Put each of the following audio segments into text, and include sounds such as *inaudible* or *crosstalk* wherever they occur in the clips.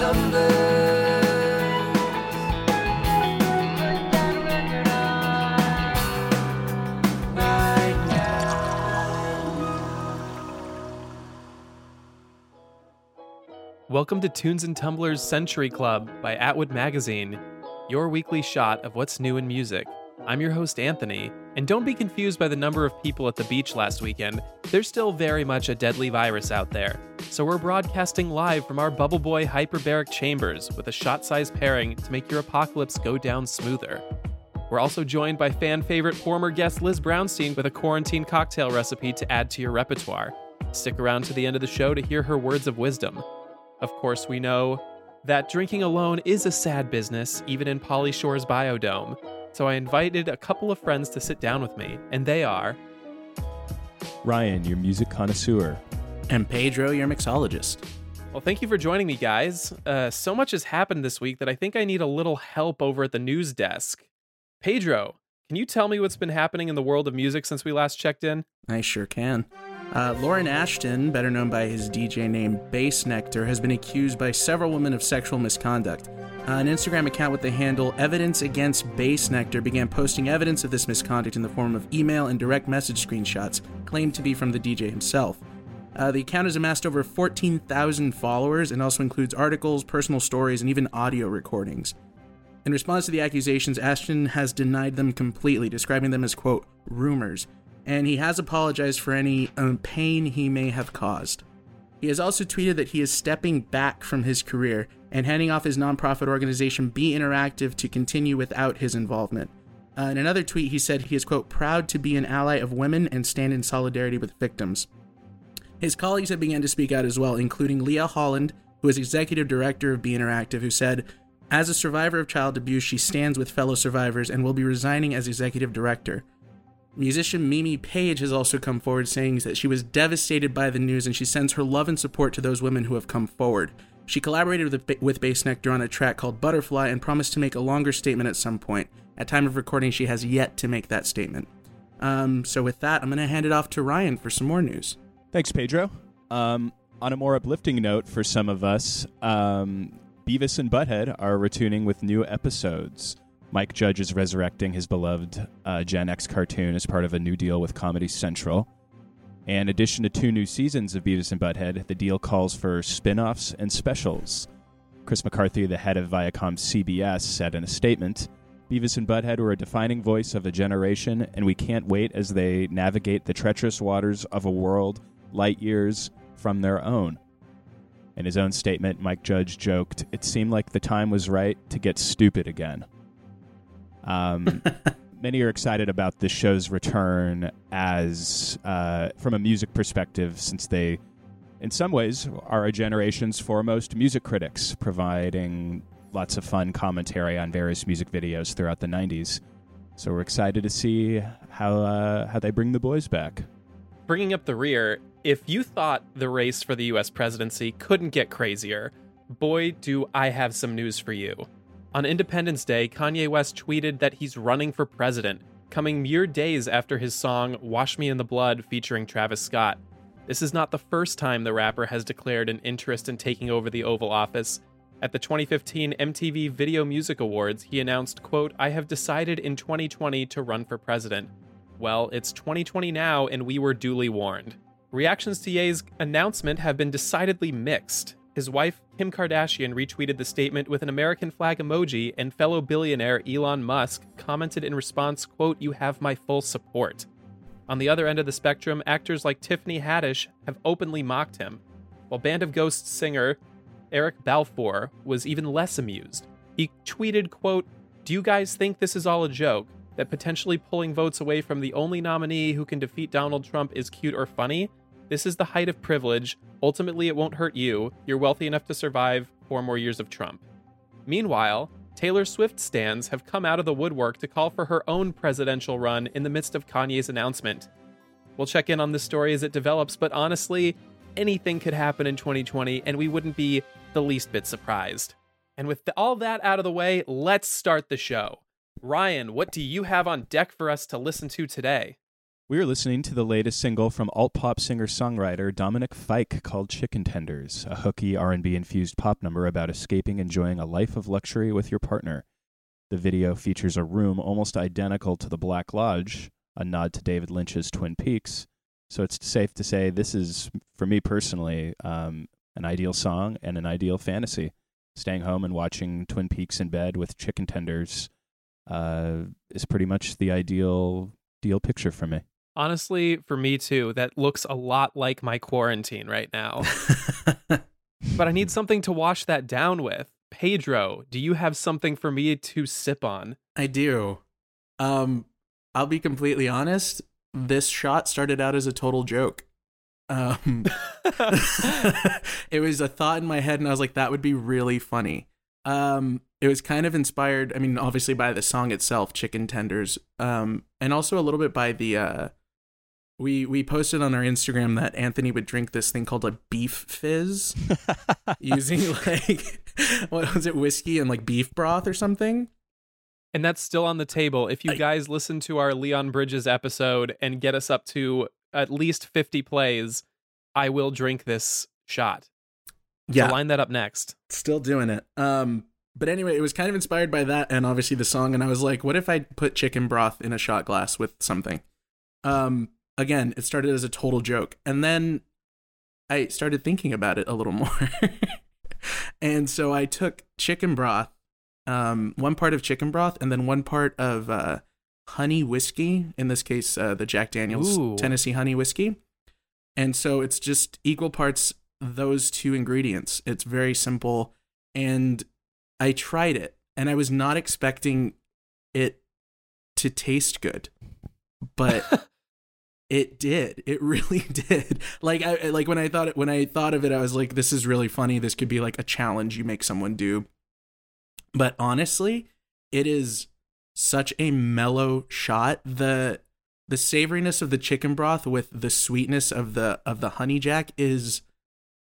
Welcome to Tunes and Tumblers Century Club by Atwood Magazine, your weekly shot of what's new in music. I'm your host, Anthony, and don't be confused by the number of people at the beach last weekend. There's still very much a deadly virus out there. So we're broadcasting live from our Bubble Boy hyperbaric chambers with a shot sized pairing to make your apocalypse go down smoother. We're also joined by fan favorite former guest Liz Brownstein with a quarantine cocktail recipe to add to your repertoire. Stick around to the end of the show to hear her words of wisdom. Of course, we know that drinking alone is a sad business, even in Pauly Shore's biodome. So I invited a couple of friends to sit down with me, and they are Ryan, your music connoisseur. And Pedro, your mixologist. Well, thank you for joining me, guys. Uh, so much has happened this week that I think I need a little help over at the news desk. Pedro, can you tell me what's been happening in the world of music since we last checked in? I sure can. Uh, Lorin Ashton, better known by his DJ name Bassnectar, has been accused by several women of sexual misconduct. Uh, an Instagram account with the handle Evidence Against Bassnectar began posting evidence of this misconduct in the form of email and direct message screenshots, claimed to be from the DJ himself. Uh, the account has amassed over 14,000 followers and also includes articles, personal stories, and even audio recordings. In response to the accusations, Ashton has denied them completely, describing them as, quote, rumors, and he has apologized for any um, pain he may have caused. He has also tweeted that he is stepping back from his career and handing off his nonprofit organization Be Interactive to continue without his involvement. Uh, in another tweet, he said he is, quote, proud to be an ally of women and stand in solidarity with victims. His colleagues have begun to speak out as well, including Leah Holland, who is executive director of Be Interactive, who said, As a survivor of child abuse, she stands with fellow survivors and will be resigning as executive director. Musician Mimi Page has also come forward saying that she was devastated by the news and she sends her love and support to those women who have come forward. She collaborated with, with Bassnectar on a track called Butterfly and promised to make a longer statement at some point. At time of recording, she has yet to make that statement. Um, so with that, I'm going to hand it off to Ryan for some more news. Thanks, Pedro. Um, on a more uplifting note for some of us, um, Beavis and Butthead are retuning with new episodes. Mike Judge is resurrecting his beloved uh, Gen X cartoon as part of a new deal with Comedy Central. In addition to two new seasons of Beavis and Butthead, the deal calls for spin offs and specials. Chris McCarthy, the head of Viacom CBS, said in a statement Beavis and Butthead were a defining voice of a generation, and we can't wait as they navigate the treacherous waters of a world light years from their own. In his own statement, Mike Judge joked, It seemed like the time was right to get stupid again. Um, *laughs* many are excited about this show's return as, uh, from a music perspective, since they, in some ways, are a generation's foremost music critics, providing lots of fun commentary on various music videos throughout the 90s. So we're excited to see how uh, how they bring the boys back. Bringing up the rear, if you thought the race for the US presidency couldn't get crazier, boy, do I have some news for you. On Independence Day, Kanye West tweeted that he's running for president, coming mere days after his song Wash Me in the Blood featuring Travis Scott. This is not the first time the rapper has declared an interest in taking over the Oval Office. At the 2015 MTV Video Music Awards, he announced, quote, I have decided in 2020 to run for president. Well, it's 2020 now, and we were duly warned. Reactions to Ye's announcement have been decidedly mixed. His wife, Kim Kardashian, retweeted the statement with an American flag emoji, and fellow billionaire Elon Musk commented in response, quote, You have my full support. On the other end of the spectrum, actors like Tiffany Haddish have openly mocked him, while Band of Ghosts singer Eric Balfour was even less amused. He tweeted, quote, Do you guys think this is all a joke? That potentially pulling votes away from the only nominee who can defeat Donald Trump is cute or funny? This is the height of privilege. Ultimately, it won't hurt you. You're wealthy enough to survive four more years of Trump. Meanwhile, Taylor Swift stands have come out of the woodwork to call for her own presidential run in the midst of Kanye's announcement. We'll check in on this story as it develops, but honestly, anything could happen in 2020 and we wouldn't be the least bit surprised. And with the, all that out of the way, let's start the show. Ryan, what do you have on deck for us to listen to today? We are listening to the latest single from alt pop singer songwriter Dominic Fike called "Chicken Tenders," a hooky R and B infused pop number about escaping enjoying a life of luxury with your partner. The video features a room almost identical to the Black Lodge, a nod to David Lynch's Twin Peaks. So it's safe to say this is, for me personally, um, an ideal song and an ideal fantasy. Staying home and watching Twin Peaks in bed with chicken tenders uh, is pretty much the ideal ideal picture for me. Honestly, for me too, that looks a lot like my quarantine right now. *laughs* but I need something to wash that down with. Pedro, do you have something for me to sip on? I do. Um, I'll be completely honest. This shot started out as a total joke. Um, *laughs* *laughs* it was a thought in my head, and I was like, that would be really funny. Um, it was kind of inspired. I mean, obviously by the song itself, "Chicken Tenders," um, and also a little bit by the. Uh, we we posted on our Instagram that Anthony would drink this thing called a beef fizz, *laughs* using like *laughs* what was it, whiskey and like beef broth or something. And that's still on the table. If you guys listen to our Leon Bridges episode and get us up to at least 50 plays, I will drink this shot. Yeah. So line that up next. Still doing it. Um, but anyway, it was kind of inspired by that and obviously the song. And I was like, what if I put chicken broth in a shot glass with something? Um, again, it started as a total joke. And then I started thinking about it a little *laughs* more. and so I took chicken broth, um, one part of chicken broth, and then one part of uh, honey whiskey. In this case, uh, the Jack Daniels Ooh. Tennessee honey whiskey. And so it's just equal parts those two ingredients. It's very simple. And I tried it and I was not expecting it to taste good. But *laughs* it did. It *laughs* really did. Like I like when I thought it when I thought of it, I was like, this is really funny. This could be like a challenge you make someone do. But honestly, it is such a mellow shot. The the savoriness of the chicken broth with the sweetness of the of the honey jack is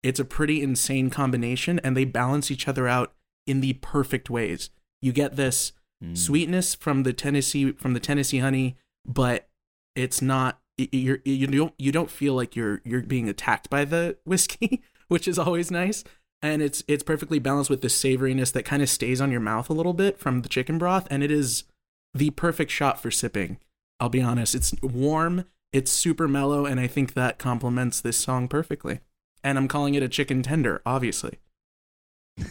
it's a pretty insane combination and they balance each other out in the perfect ways. You get this Mm. sweetness from the Tennessee from the Tennessee honey, but it's not you're you don't you don't feel like you're you're being attacked by the *laughs* whiskey, which is always nice. And it's it's perfectly balanced with the savoriness that kind of stays on your mouth a little bit from the chicken broth, and it is the perfect shot for sipping. I'll be honest, it's warm, it's super mellow, and I think that complements this song perfectly. And I'm calling it a chicken tender, obviously. *laughs*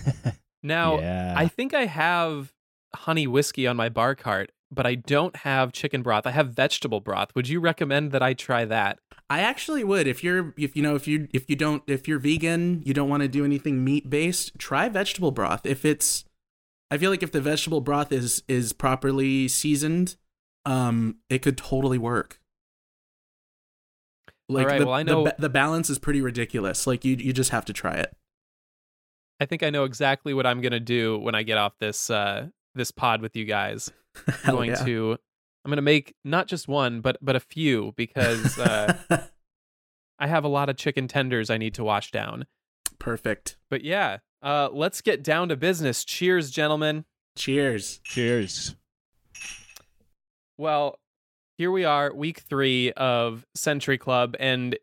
Now, yeah. I think I have honey whiskey on my bar cart, but I don't have chicken broth. I have vegetable broth. Would you recommend that I try that? I actually would if you're if you know if you if you don't if you're vegan, you don't want to do anything meat based, try vegetable broth. If it's I feel like if the vegetable broth is is properly seasoned, um it could totally work. Like right, the, well, I know- ba- the balance is pretty ridiculous. Like you you just have to try it. I think I know exactly what I'm gonna do when I get off this uh this pod with you guys. I'm *laughs* Hell going yeah. to I'm gonna make not just one, but but a few because uh, *laughs* I have a lot of chicken tenders I need to wash down. Perfect. But yeah, uh, let's get down to business. Cheers, gentlemen. Cheers. Cheers. Well, here we are, week three of Century Club, and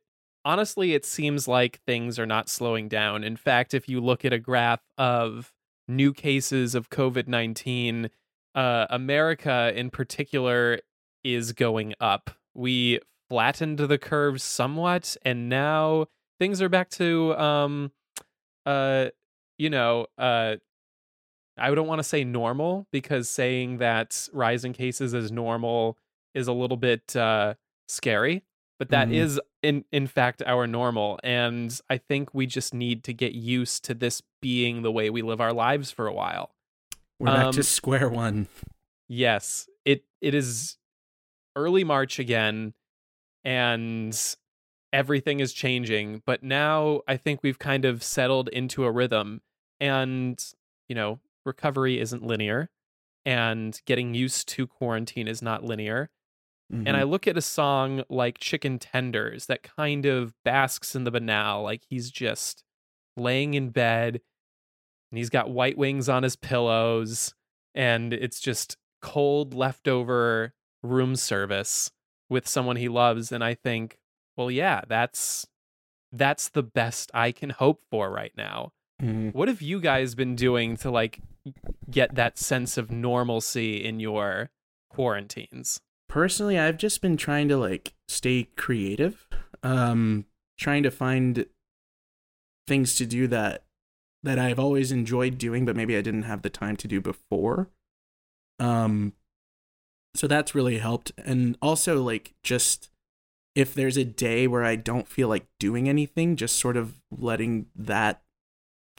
honestly, it seems like things are not slowing down. In fact, if you look at a graph of new cases of COVID 19, uh, America in particular is going up. We flattened the curve somewhat, and now things are back to, um, uh, you know, uh, I don't want to say normal because saying that rising cases is normal is a little bit uh, scary, but that Mhm. is in in fact our normal, and I think we just need to get used to this being the way we live our lives for a while. We're back Um, to square one. Yes, it it is early March again, and everything is changing. But now I think we've kind of settled into a rhythm, and you know, recovery isn't linear, and getting used to quarantine is not linear. And Mhm. I look at a song like Chicken Tenders that kind of basks in the banal, like he's just laying in bed and he's got white wings on his pillows and it's just cold leftover room service with someone he loves and I think, well yeah, that's that's the best I can hope for right now. Mm-hmm. What have you guys been doing to like get that sense of normalcy in your quarantines? Personally, I've just been trying to like stay creative. Um trying to find things to do that that I've always enjoyed doing but maybe I didn't have the time to do before. Um so that's really helped and also like just if there's a day where I don't feel like doing anything, just sort of letting that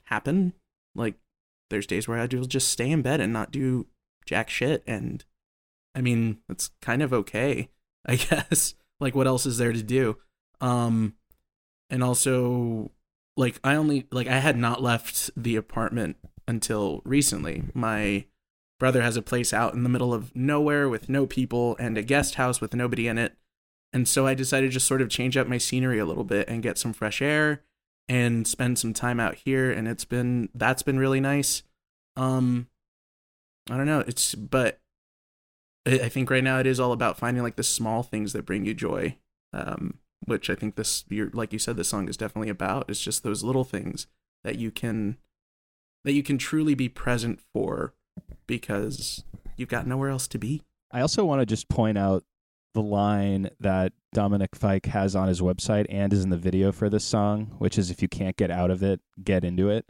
happen. Like there's days where I will just stay in bed and not do jack shit and I mean, that's kind of okay, *laughs* I guess. like what else is there to do? Um and also like I only like I had not left the apartment until recently. My brother has a place out in the middle of nowhere with no people and a guest house with nobody in it. And so I decided to just sort of change up my scenery a little bit and get some fresh air and spend some time out here and it's been that's been really nice. Um I don't know, it's but I think right now it is all about finding like the small things that bring you joy. Um which I think this you're like you said this song is definitely about. It's just those little things that you can that you can truly be present for because you've got nowhere else to be. I also want to just point out the line that Dominic Fike has on his website and is in the video for this song, which is if you can't get out of it, get into it,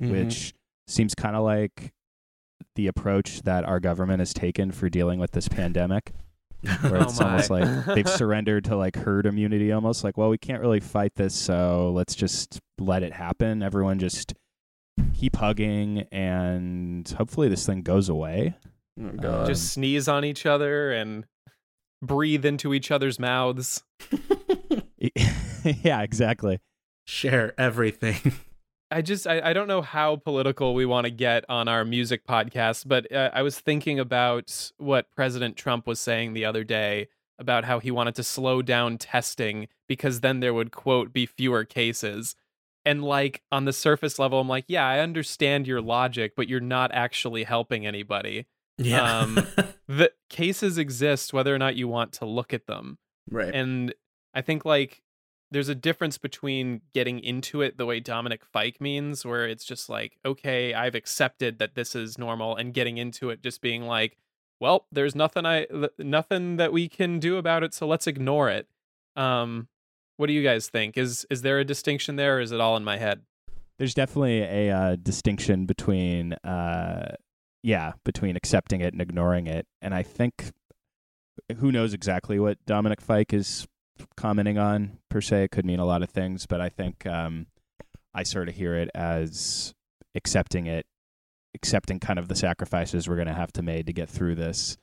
Mm-hmm. which seems kind of like the approach that our government has taken for dealing with this pandemic. *laughs* Where Oh it's almost like *laughs* they've surrendered to like herd immunity almost like, well, we can't really fight this, so let's just let it happen. Everyone just keep hugging and hopefully this thing goes away. oh um, God. Just sneeze on each other and breathe into each other's mouths. *laughs* yeah, exactly. share everything. I just I, I don't know how political we want to get on our music podcast, but uh, I was thinking about what President Trump was saying the other day about how he wanted to slow down testing because then there would quote be fewer cases. And like on the surface level, I'm like, yeah, I understand your logic, but you're not actually helping anybody. yeah. Um, *laughs* The cases exist whether or not you want to look at them. right. And I think like there's a difference between getting into it the way Dominic Fike means, where it's just like, okay, I've accepted that this is normal, and getting into it just being like, well, there's nothing I th- nothing that we can do about it, so let's ignore it. Um, what do you guys think? Is is there a distinction there, or is it all in my head? There's definitely a uh, distinction between, uh, yeah, between accepting it and ignoring it. And I think who knows exactly what Dominic Fike is commenting on per se. It could mean a lot of things, but I think um, I sort of hear it as accepting it, accepting kind of the sacrifices we're going to have to make to get through this,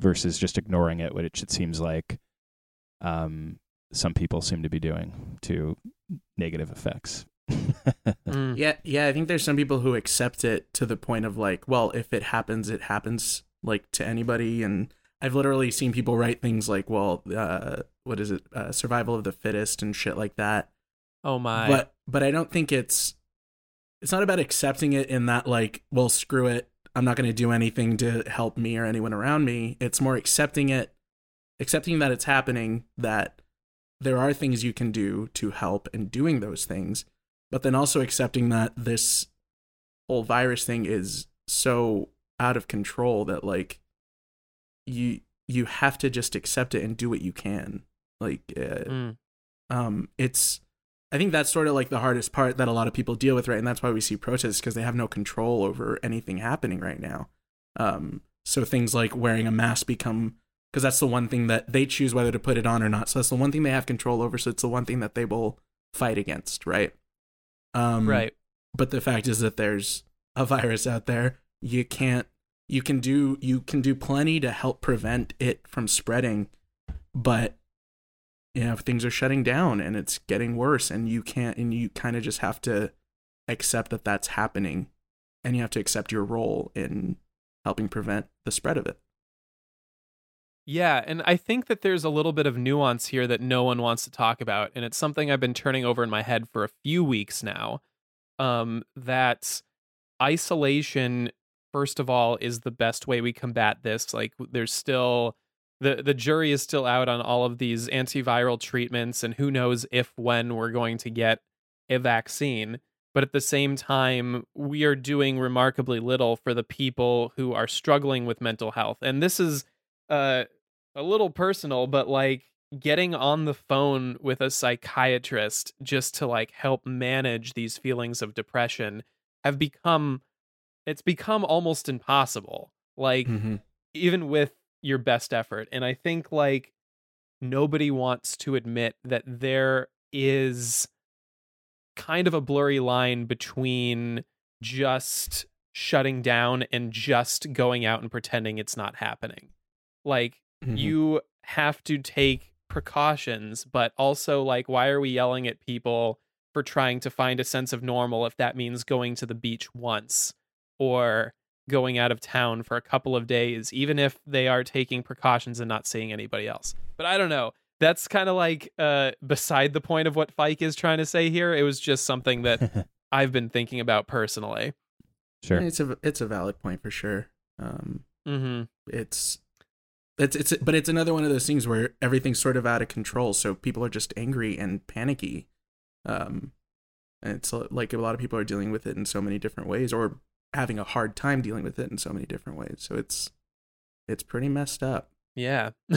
versus just ignoring it, which it seems like um, some people seem to be doing to negative effects. *laughs* Mm. Yeah, yeah, I think there's some people who accept it to the point of like, well, if it happens, it happens like to anybody and I've literally seen people write things like, well, uh what is it? Uh, survival of the fittest and shit like that. Oh my! But but I don't think it's it's not about accepting it in that like, well, screw it. I'm not going to do anything to help me or anyone around me. It's more accepting it, accepting that it's happening, that there are things you can do to help and doing those things, but then also accepting that this whole virus thing is so out of control that like you you have to just accept it and do what you can. Like uh, Mm. um it's i think that's sort of like the hardest part that a lot of people deal with right and that's why we see protests because they have no control over anything happening right now um so things like wearing a mask become because that's the one thing that they choose whether to put it on or not so that's the one thing they have control over so it's the one thing that they will fight against right um right. but the fact is that there's a *laughs* virus out there you can't you can do you can do plenty to help prevent it from spreading but you know things are shutting down and it's getting worse and you can't and you kind of just have to accept that that's happening and you have to accept your role in helping prevent the spread of it Yeah, and I think that there's a little bit of nuance here that no one wants to talk about, and it's something I've been turning over in my head for a few weeks now. Um, that isolation, first of all, is the best way we combat this. Like, there's still the the jury is still out on all of these antiviral treatments and who knows if when we're going to get a vaccine but at the same time we are doing remarkably little for the people who are struggling with mental health and this is uh, a little personal but like getting on the phone with a psychiatrist just to like help manage these feelings of depression have become it's become almost impossible like Mm-hmm. even with your best effort and i think like nobody wants to admit that there is kind of a blurry line between just shutting down and just going out and pretending it's not happening like Mhm. you have to take precautions but also like why are we yelling at people for trying to find a sense of normal if that means going to the beach once or going out of town for a couple of days even if they are taking precautions and not seeing anybody else but i don't know that's kind of like uh beside the point of what Fike is trying to say here it was just something that *laughs* i've been thinking about personally sure. It's a it's a valid point for sure. Um, mhm it's it's it's but it's another one of those things where everything's sort of out of control, so people are just angry and panicky. Um, and it's like a lot of people are dealing with it in so many different ways, or having a hard time dealing with it in so many different ways. So it's it's pretty messed up. yeah *laughs*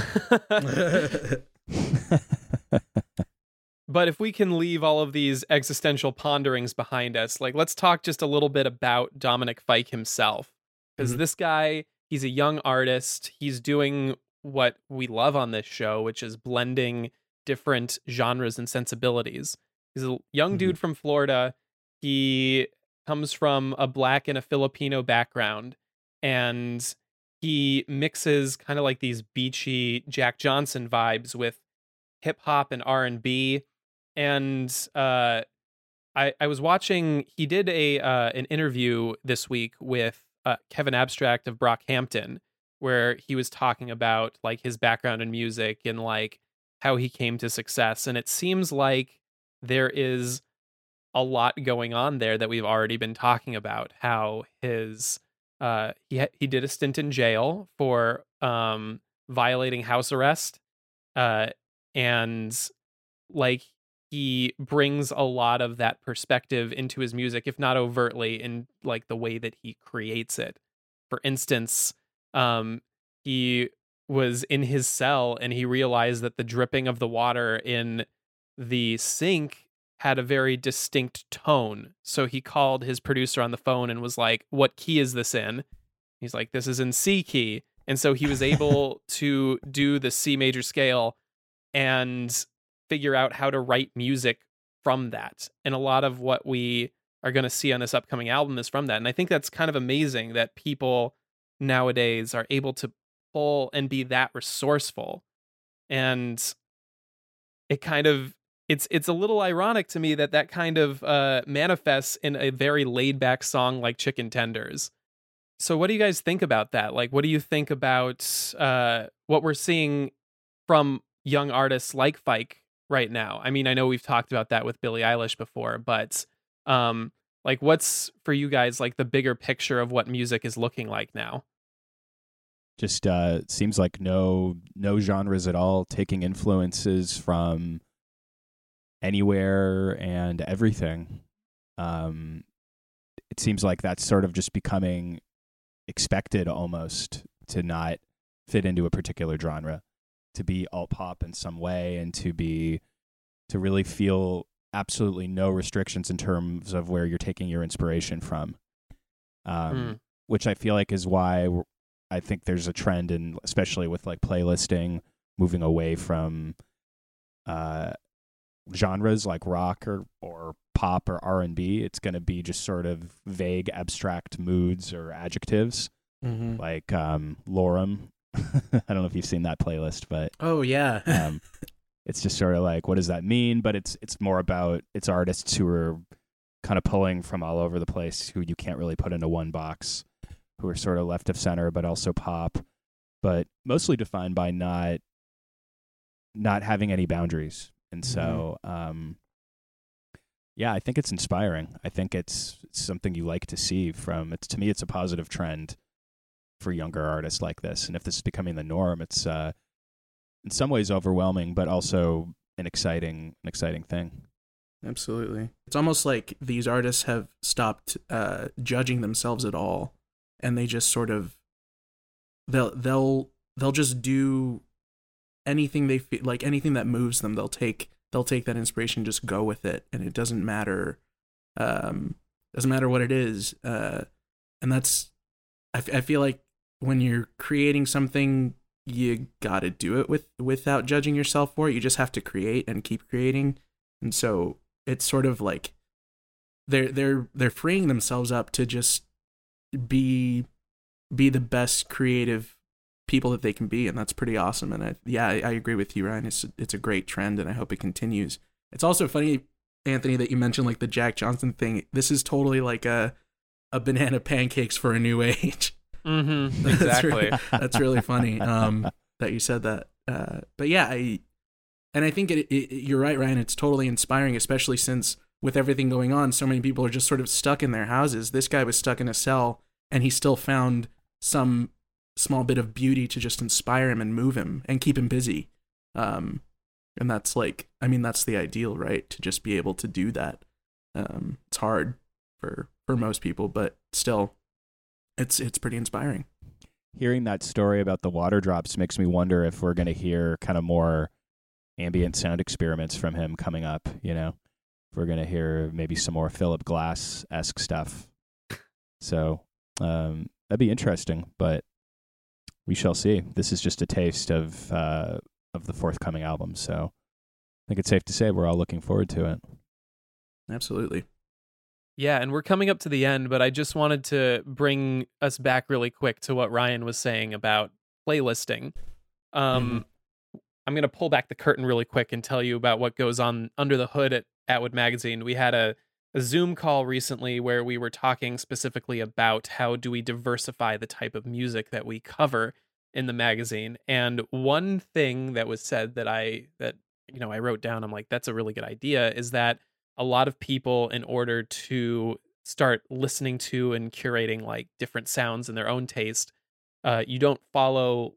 But if we can leave all of these existential ponderings behind us, like let's talk just a little bit about Dominic Fike himself. Because Mhm. this guy, he's a young artist. He's doing what we love on this show, which is blending different genres and sensibilities. He's a young Mhm. dude from Florida. He comes from a black and a Filipino background. And he mixes kind of like these beachy Jack Johnson vibes with hip hop and R and B, and uh, I I was watching. He did a uh, an interview this week with uh, Kevin Abstract of Brockhampton, where he was talking about like his background in music and like how he came to success, and it seems like there is a lot going on there that we've already been talking about. How his uh he ha- he did a stint in jail for um violating house arrest uh and like he brings a lot of that perspective into his music if not overtly in like the way that he creates it for instance um he was in his cell and he realized that the dripping of the water in the sink had a very distinct tone so he called his producer on the phone and was like what key is this in he's like this is in c key and so he was able *laughs* to do the c major scale and figure out how to write music from that. And a lot of what we are going to see on this upcoming album is from that. And I think that's kind of amazing that people nowadays are able to pull and be that resourceful. And it kind of it's it's a little ironic to me that that kind of uh manifests in a very laid back song like Chicken Tenders. So what do you guys think about that? Like what do you think about uh what we're seeing from young artists like Fike right now. I mean, I know we've talked about that with Billie Eilish before, but um like what's for you guys like the bigger picture of what music is looking like now? just uh seems like no no genres at all taking influences from anywhere and everything um it seems like that's sort of just becoming expected almost to not fit into a particular genre to be alt pop in some way and to be to really feel absolutely no restrictions in terms of where you're taking your inspiration from um Mm. which i feel like is why I think there's a trend in especially with like playlisting moving away from uh genres like rock or or pop or R&B it's going to be just sort of vague abstract moods or adjectives Mm-hmm. like um Lorem *laughs* I don't know if you've seen that playlist but Oh yeah. *laughs* um it's just sort of like what does that mean but it's it's more about it's artists who are kind of pulling from all over the place who you can't really put into one box who are sort of left of center but also pop but mostly defined by not not having any boundaries and so um yeah i think it's inspiring i think it's, it's something you like to see from it's to me it's a positive trend for younger artists like this and if this is becoming the norm it's uh in some ways overwhelming, but also an exciting an exciting thing. Absolutely. It's almost like these artists have stopped uh, judging themselves at all, and they just sort of they'll they'll they'll just do anything they feel like anything that moves them. They'll take they'll take that inspiration, just go with it, and it doesn't matter. Um, doesn't matter what it is. Uh, and that's I, f- I feel like when you're creating something you got to do it with without judging yourself for it you just have to create and keep creating and so it's sort of like they're they're they're freeing themselves up to just be be the best creative people that they can be and that's pretty awesome and I, yeah I, I agree with you Ryan it's it's a great trend and I hope it continues it's also funny Anthony that you mentioned like the Jack Johnson thing this is totally like a a banana pancakes for a new age Mm-hmm. *laughs* that's Exactly. really, that's really funny um, that you said that. Uh, but yeah, I and I think it, it, you're right, Ryan. It's totally inspiring, especially since with everything going on, so many people are just sort of stuck in their houses. This guy was stuck in a cell, and he still found some small bit of beauty to just inspire him and move him and keep him busy. Um, and that's like, I mean, that's the ideal, right? To just be able to do that. Um, it's hard for for most people, but still, it's it's pretty inspiring. Hearing that story about the water drops makes me wonder if we're going to hear kind of more ambient sound experiments from him coming up. You know, if we're going to hear maybe some more Philip Glass esque stuff. So um, that'd be interesting, but we shall see. This is just a taste of uh, of the forthcoming album, so I think it's safe to say we're all looking forward to it. Absolutely. Yeah, and we're coming up to the end, but I just wanted to bring us back really quick to what Ryan was saying about playlisting. Um, I'm going to pull back the curtain really quick and tell you about what goes on under the hood at Atwood Magazine. We had a, a Zoom call recently where we were talking specifically about how do we diversify the type of music that we cover in the magazine. And one thing that was said that I that you know I wrote down, I'm like, that's a really good idea, is that a lot of people in order to start listening to and curating like different sounds in their own taste uh, you don't follow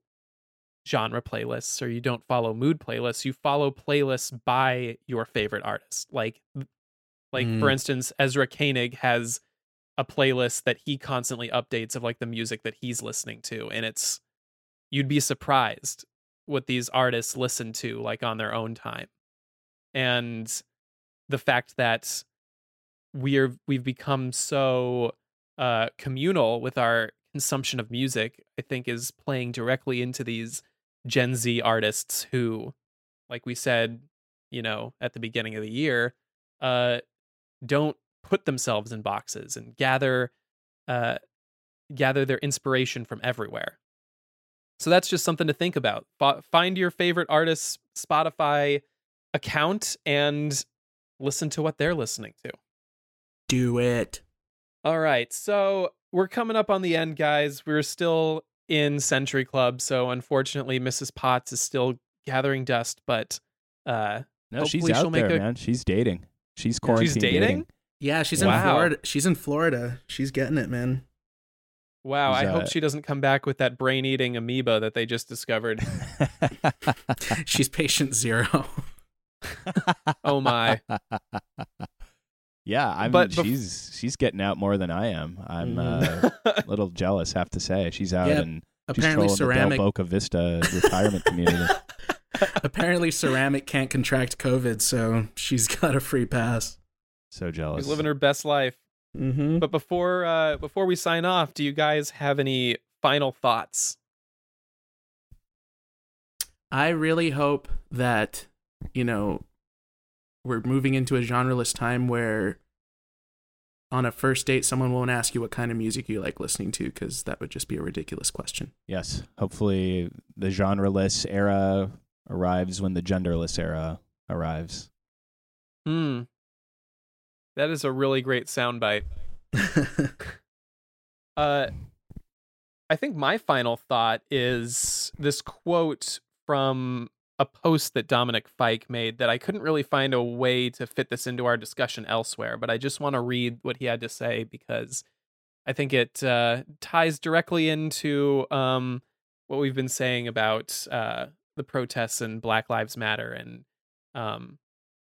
genre playlists or you don't follow mood playlists you follow playlists by your favorite artist like like for Mm. instance ezra koenig has a playlist that he constantly updates of like the music that he's listening to and it's you'd be surprised what these artists listen to like on their own time and the fact that we're we've become so uh communal with our consumption of music i think is playing directly into these gen z artists who like we said you know at the beginning of the year uh don't put themselves in boxes and gather uh gather their inspiration from everywhere so that's just something to think about F- find your favorite artist's spotify account and listen to what they're listening to Do it. all right, so we're coming up on the end, guys. We're still in Century Club, so unfortunately, Mrs. Potts is still gathering dust. But uh, No, she's out there, a- man. She's dating. She's courting. she's quarantine dating. Yeah, she's in Florida. She's in Florida. She's getting it, man. Wow, I hope she doesn't come back with that brain-eating amoeba that they just discovered. *laughs* *laughs* She's patient zero. oh my! yeah, I'm. But bef- she's she's getting out more than I am. I'm Mhm. uh, a little jealous, have to say. She's *laughs* out Yeah, and she's apparently, trolling ceramic. the Del Boca Vista retirement community. *laughs* apparently, ceramic can't contract COVID, so she's got a free pass. So jealous. She's living her best life. Mm-hmm. But before uh, before we sign off, do you guys have any final thoughts? I really hope that you know we're moving into a genreless time where on a first date someone won't ask you what kind of music you like listening to because that would just be a ridiculous question. Yes. Hopefully, the genreless era arrives when the genderless era arrives. Hmm. That is a really great soundbite. *laughs* Uh, I think my final thought is this quote from a post that Dominic Fike made that I couldn't really find a way to fit this into our discussion elsewhere, but I just want to read what he had to say because I think it uh, ties directly into um, what we've been saying about uh, the protests and Black Lives Matter and um,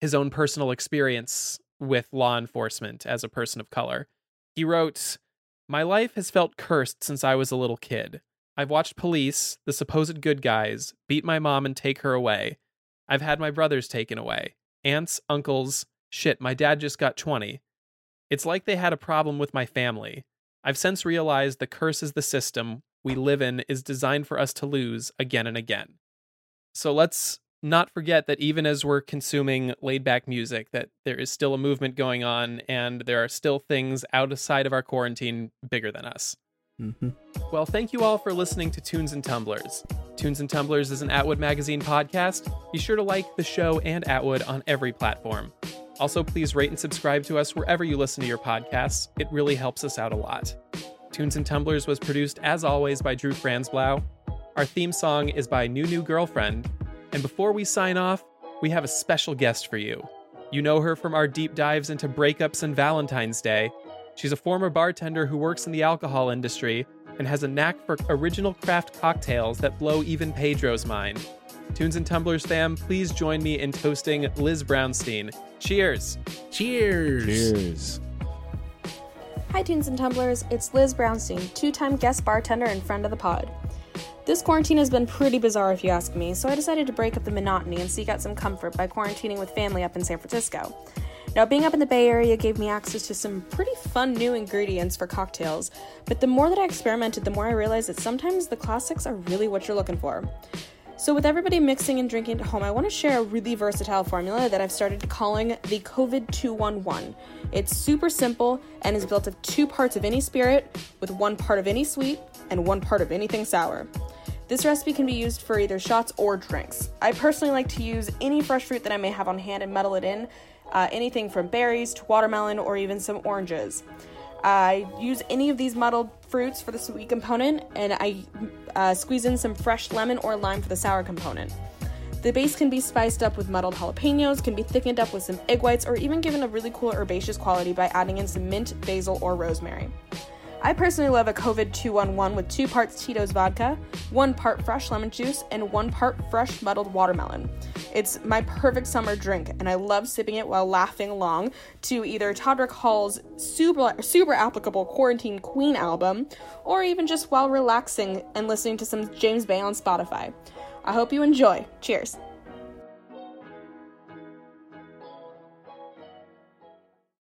his own personal experience with law enforcement as a person of color. He wrote, My life has felt cursed since I was a little kid. I've watched police, the supposed good guys, beat my mom and take her away. I've had my brothers taken away. Aunts, uncles, shit, my dad just got 20. It's like they had a problem with my family. I've since realized the curse is the system we live in is designed for us to lose again and again. So let's not forget that even as we're consuming laid back music that there is still a movement going on and there are still things outside of our quarantine bigger than us. Mm-hmm. Well, thank you all for listening to Tunes and Tumblers. Tunes and Tumblers is an Atwood Magazine podcast. Be sure to like the show and Atwood on every platform. Also, please rate and subscribe to us wherever you listen to your podcasts. It really helps us out a lot. Tunes and Tumblers was produced, as always, by Drew Franzblau. Our theme song is by New New Girlfriend. And before we sign off, we have a special guest for you. You know her from our deep dives into breakups and Valentine's Day. She's a former bartender who works in the alcohol industry and has a knack for original craft cocktails that blow even Pedro's mind. Tunes and Tumblers fam, please join me in toasting Liz Brownstein. Cheers! Cheers. Cheers. Hi, Tunes and Tumblers. It's Liz Brownstein, two time guest bartender and friend of the pod. This quarantine has been pretty bizarre, if you ask me, so I decided to break up the monotony and seek out some comfort by quarantining with family up in San Francisco. Now, being up in the Bay Area gave me access to some pretty fun new ingredients for cocktails, but the more that I experimented, the more I realized that sometimes the classics are really what you're looking for. So, with everybody mixing and drinking at home, I want to share a really versatile formula that I've started calling the COVID 211. It's super simple and is built of two parts of any spirit, with one part of any sweet and one part of anything sour. This recipe can be used for either shots or drinks. I personally like to use any fresh fruit that I may have on hand and muddle it in, uh, anything from berries to watermelon or even some oranges. I use any of these muddled fruits for the sweet component, and I uh, squeeze in some fresh lemon or lime for the sour component. The base can be spiced up with muddled jalapenos, can be thickened up with some egg whites, or even given a really cool herbaceous quality by adding in some mint, basil, or rosemary. I personally love a COVID 211 with two parts Tito's vodka, one part fresh lemon juice, and one part fresh muddled watermelon. It's my perfect summer drink, and I love sipping it while laughing along to either Todrick Hall's super, super applicable Quarantine Queen album, or even just while relaxing and listening to some James Bay on Spotify. I hope you enjoy. Cheers.